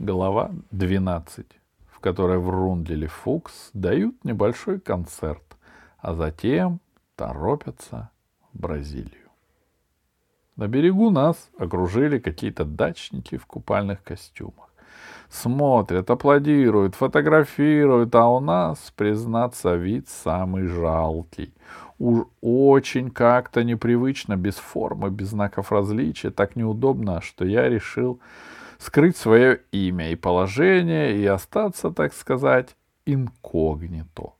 Глава 12, в которой Врундель и Фукс дают небольшой концерт, а затем торопятся в Бразилию. На берегу нас окружили какие-то дачники в купальных костюмах. Смотрят, аплодируют, фотографируют, а у нас, признаться, вид самый жалкий. Уж очень как-то непривычно, без формы, без знаков различия, так неудобно, что я решил скрыть свое имя и положение и остаться, так сказать, инкогнито.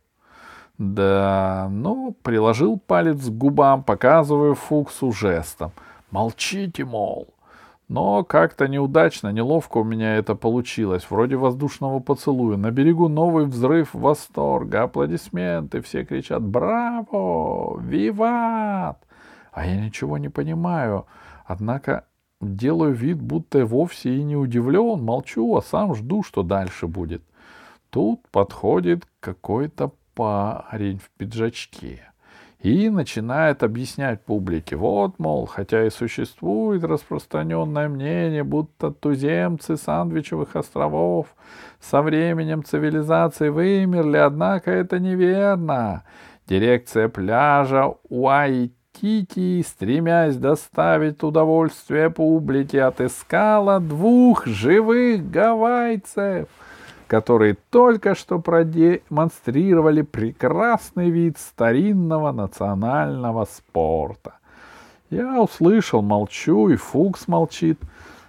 Да, ну, приложил палец к губам, показывая Фуксу жестом. Молчите, мол. Но как-то неудачно, неловко у меня это получилось, вроде воздушного поцелуя. На берегу новый взрыв восторга, аплодисменты, все кричат «Браво! Виват!» А я ничего не понимаю. Однако делаю вид, будто вовсе и не удивлен, молчу, а сам жду, что дальше будет. Тут подходит какой-то парень в пиджачке и начинает объяснять публике. Вот, мол, хотя и существует распространенное мнение, будто туземцы Сандвичевых островов со временем цивилизации вымерли, однако это неверно. Дирекция пляжа Уайти Кити, стремясь доставить удовольствие публике, отыскала двух живых гавайцев, которые только что продемонстрировали прекрасный вид старинного национального спорта. Я услышал, молчу, и Фукс молчит.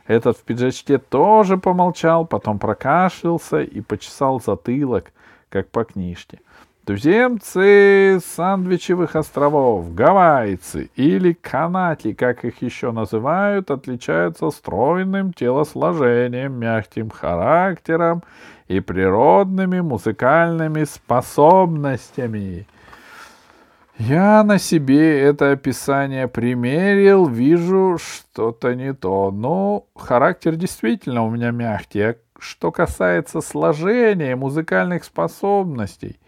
Этот в пиджачке тоже помолчал, потом прокашлялся и почесал затылок, как по книжке. Туземцы Сандвичевых островов, гавайцы или канати, как их еще называют, отличаются стройным телосложением, мягким характером и природными музыкальными способностями. Я на себе это описание примерил, вижу что-то не то. Ну, характер действительно у меня мягкий. А что касается сложения музыкальных способностей,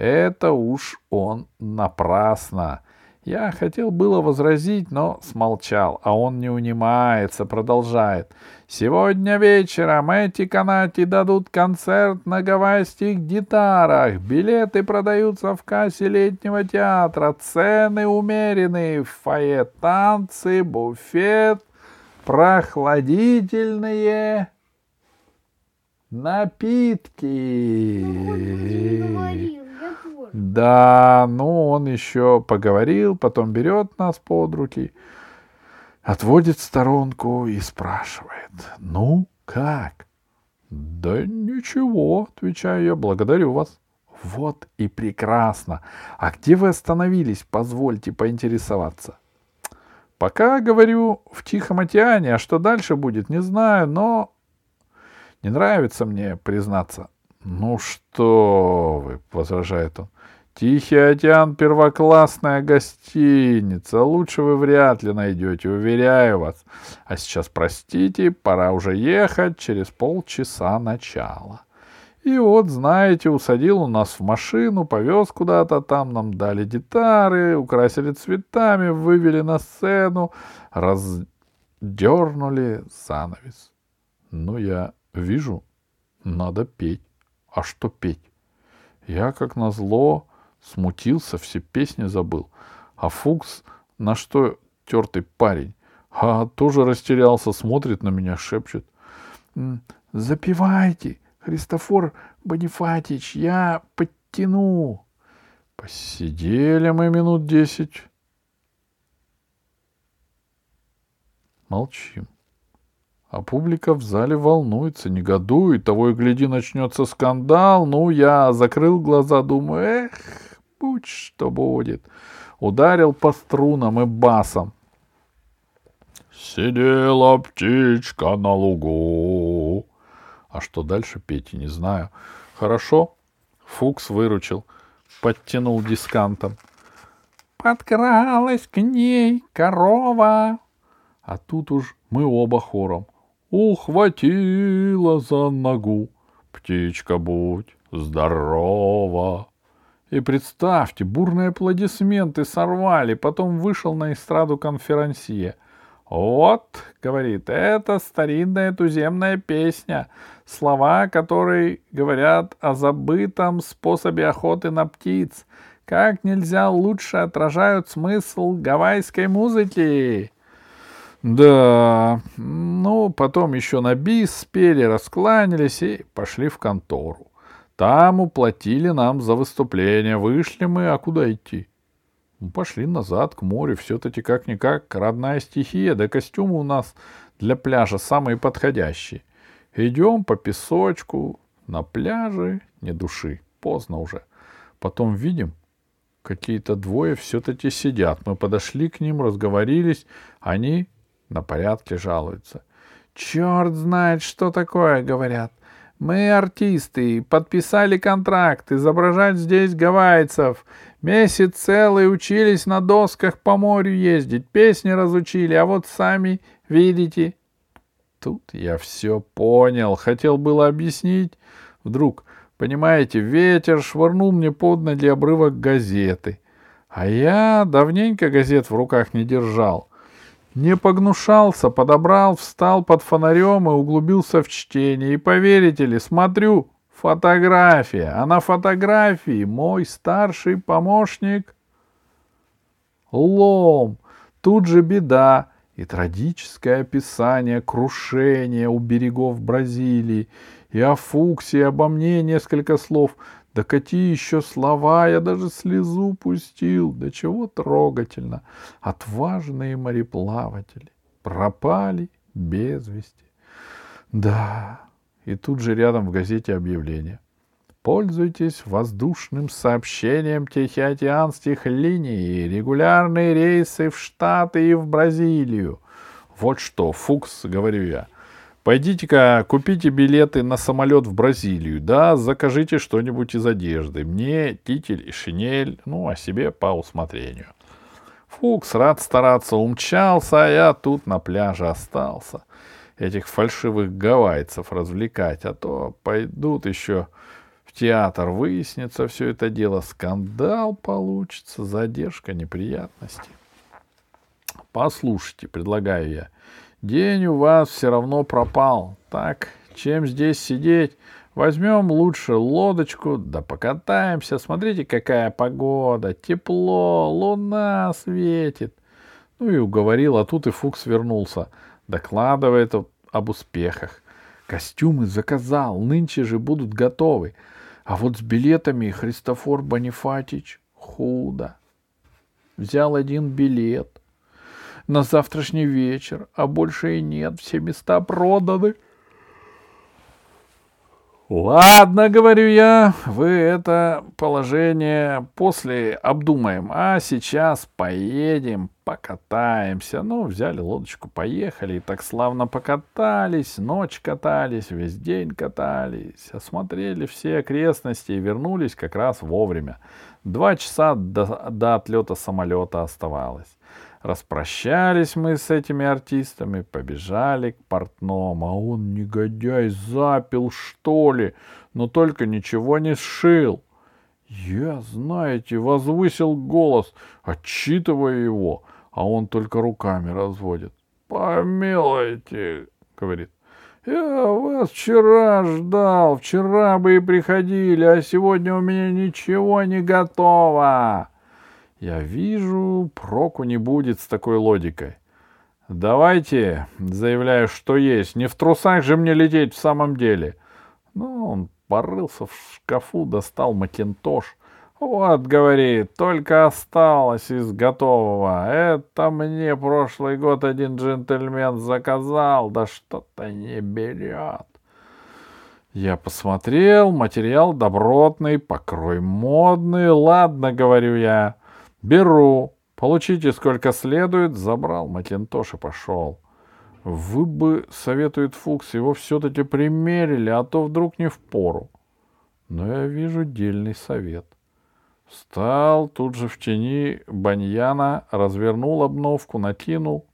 это уж он напрасно. Я хотел было возразить, но смолчал, а он не унимается, продолжает. Сегодня вечером эти канати дадут концерт на гавайских гитарах. Билеты продаются в кассе летнего театра. Цены умеренные. Фойе танцы, буфет, прохладительные напитки. Ну, да, ну он еще поговорил, потом берет нас под руки, отводит в сторонку и спрашивает, ну как? Да ничего, отвечаю я, благодарю вас. Вот и прекрасно. А где вы остановились, позвольте поинтересоваться? Пока, говорю, в Тихом океане, а что дальше будет, не знаю, но не нравится мне признаться. Ну что вы, возражает он, Тихий океан — первоклассная гостиница. Лучше вы вряд ли найдете, уверяю вас. А сейчас, простите, пора уже ехать через полчаса начала. И вот, знаете, усадил он нас в машину, повез куда-то там, нам дали гитары, украсили цветами, вывели на сцену, раздернули занавес. Ну, я вижу, надо петь. А что петь? Я, как назло, Смутился, все песни забыл. А Фукс, на что тертый парень, а тоже растерялся, смотрит на меня, шепчет. «Запивайте, Христофор Бонифатич, я подтяну». Посидели мы минут десять. Молчим. А публика в зале волнуется, негодует, того и гляди начнется скандал. Ну, я закрыл глаза, думаю, эх, Будь что будет. Ударил по струнам и басом. Сидела птичка на лугу. А что дальше петь, не знаю. Хорошо. Фукс выручил. Подтянул дискантом. Подкралась к ней корова. А тут уж мы оба хором. Ухватила за ногу. Птичка, будь здорова. И представьте, бурные аплодисменты сорвали, потом вышел на эстраду конферансье. Вот, говорит, это старинная туземная песня, слова которой говорят о забытом способе охоты на птиц, как нельзя лучше отражают смысл гавайской музыки. Да, ну, потом еще на бис спели, раскланялись и пошли в контору. Там уплатили нам за выступление, вышли мы, а куда идти? Ну, пошли назад к морю, все-таки как-никак родная стихия, да костюмы у нас для пляжа самые подходящие. Идем по песочку, на пляже не души, поздно уже. Потом видим, какие-то двое все-таки сидят. Мы подошли к ним, разговорились, они на порядке жалуются. Черт знает, что такое, говорят. Мы артисты, подписали контракт, изображать здесь гавайцев. Месяц целый учились на досках по морю ездить, песни разучили, а вот сами видите. Тут я все понял, хотел было объяснить. Вдруг, понимаете, ветер швырнул мне под ноги обрывок газеты. А я давненько газет в руках не держал. Не погнушался, подобрал, встал под фонарем и углубился в чтение. И поверите ли, смотрю, Фотография. А на фотографии мой старший помощник Лом. Тут же беда и трагическое описание крушения у берегов Бразилии. И о Фуксе, обо мне несколько слов. Да какие еще слова, я даже слезу пустил. Да чего трогательно. Отважные мореплаватели пропали без вести. Да, и тут же рядом в газете объявление. Пользуйтесь воздушным сообщением Тихоокеанских линий, регулярные рейсы в Штаты и в Бразилию. Вот что, Фукс, говорю я. Пойдите-ка купите билеты на самолет в Бразилию, да, закажите что-нибудь из одежды. Мне титель и шинель, ну, а себе по усмотрению. Фукс рад стараться умчался, а я тут на пляже остался этих фальшивых гавайцев развлекать, а то пойдут еще в театр, выяснится все это дело, скандал получится, задержка, неприятности. Послушайте, предлагаю я, день у вас все равно пропал, так, чем здесь сидеть, возьмем лучше лодочку, да покатаемся, смотрите, какая погода, тепло, луна светит. Ну и уговорил, а тут и Фукс вернулся — докладывает об успехах. Костюмы заказал, нынче же будут готовы. А вот с билетами Христофор Бонифатич худо. Взял один билет на завтрашний вечер, а больше и нет, все места проданы. — Ладно, говорю я, вы это положение после обдумаем, а сейчас поедем, покатаемся. Ну, взяли лодочку, поехали, и так славно покатались, ночь катались, весь день катались, осмотрели все окрестности и вернулись как раз вовремя. Два часа до, до отлета самолета оставалось. Распрощались мы с этими артистами, побежали к портному, а он, негодяй, запил, что ли, но только ничего не сшил. Я, знаете, возвысил голос, отчитывая его, а он только руками разводит. «Помилуйте», — говорит, — «я вас вчера ждал, вчера бы и приходили, а сегодня у меня ничего не готово». Я вижу, проку не будет с такой логикой. Давайте, заявляю, что есть. Не в трусах же мне лететь в самом деле. Ну, он порылся в шкафу, достал макинтош. Вот, говорит, только осталось из готового. Это мне прошлый год один джентльмен заказал, да что-то не берет. Я посмотрел, материал добротный, покрой модный. Ладно, говорю я. Беру. Получите сколько следует. Забрал Макинтош и пошел. Вы бы, советует Фукс, его все-таки примерили, а то вдруг не в пору. Но я вижу дельный совет. Встал тут же в тени баньяна, развернул обновку, накинул.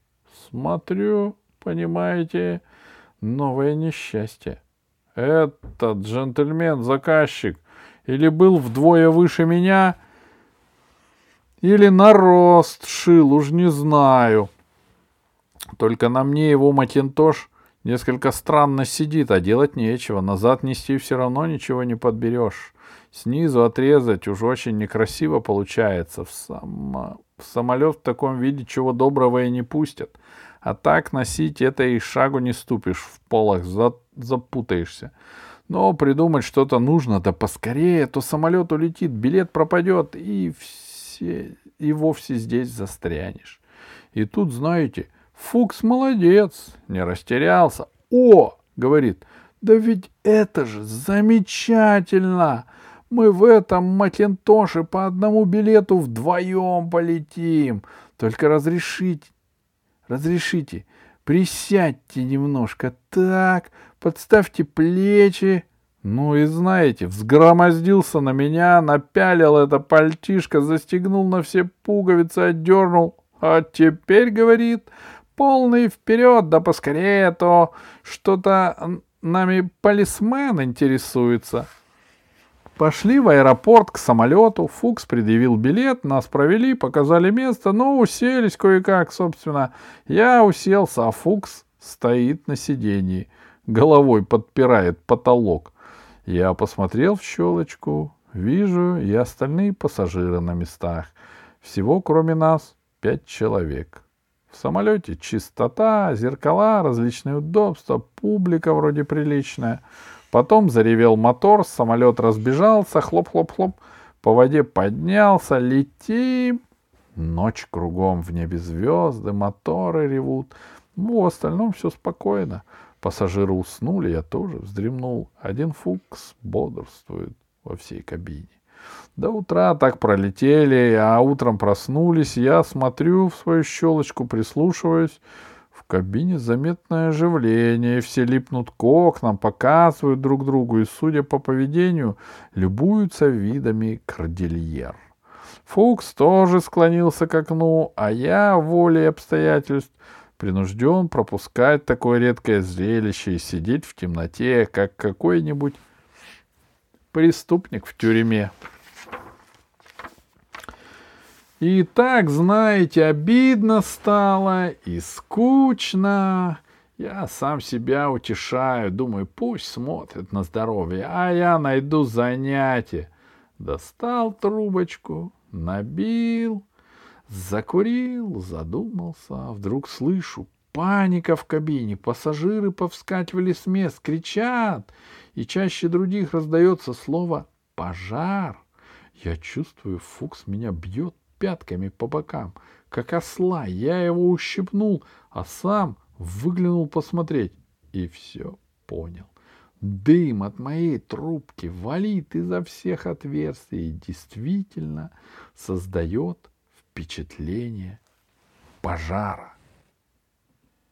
Смотрю, понимаете, новое несчастье. Этот джентльмен-заказчик или был вдвое выше меня, или на рост шил, уж не знаю. Только на мне его Макинтош несколько странно сидит, а делать нечего. Назад нести все равно ничего не подберешь. Снизу отрезать уж очень некрасиво получается. В, сам... в самолет в таком виде чего доброго и не пустят. А так носить это и шагу не ступишь, в полах за... запутаешься. Но придумать что-то нужно, да поскорее, то самолет улетит, билет пропадет, и все, и вовсе здесь застрянешь. И тут, знаете, Фукс молодец, не растерялся. О, говорит, да ведь это же замечательно! Мы в этом Макинтоше по одному билету вдвоем полетим. Только разрешите, разрешите, присядьте немножко так, подставьте плечи. Ну и знаете, взгромоздился на меня, напялил это пальтишко, застегнул на все пуговицы, отдернул. А теперь, говорит, полный вперед, да поскорее, а то что-то нами полисмен интересуется. Пошли в аэропорт к самолету, Фукс предъявил билет, нас провели, показали место, но уселись кое-как, собственно. Я уселся, а Фукс стоит на сиденье головой подпирает потолок. Я посмотрел в щелочку, вижу и остальные пассажиры на местах. Всего, кроме нас, пять человек. В самолете чистота, зеркала, различные удобства, публика вроде приличная. Потом заревел мотор, самолет разбежался, хлоп-хлоп-хлоп, по воде поднялся, летим. Ночь кругом, в небе звезды, моторы ревут. Ну, в остальном все спокойно. Пассажиры уснули, я тоже вздремнул. Один Фукс бодрствует во всей кабине. До утра так пролетели, а утром проснулись. Я смотрю в свою щелочку, прислушиваюсь. В кабине заметное оживление. Все липнут к окнам, показывают друг другу и, судя по поведению, любуются видами кордильер. Фукс тоже склонился к окну, а я, волей обстоятельств, принужден пропускать такое редкое зрелище и сидеть в темноте, как какой-нибудь преступник в тюрьме. И так, знаете, обидно стало и скучно. Я сам себя утешаю, думаю, пусть смотрит на здоровье, а я найду занятие. Достал трубочку, набил, Закурил, задумался, а вдруг слышу, паника в кабине, пассажиры повскакивали с мест, кричат, и чаще других раздается слово «пожар». Я чувствую, Фукс меня бьет пятками по бокам, как осла. Я его ущипнул, а сам выглянул посмотреть. И все понял. Дым от моей трубки валит изо всех отверстий и действительно создает впечатление пожара.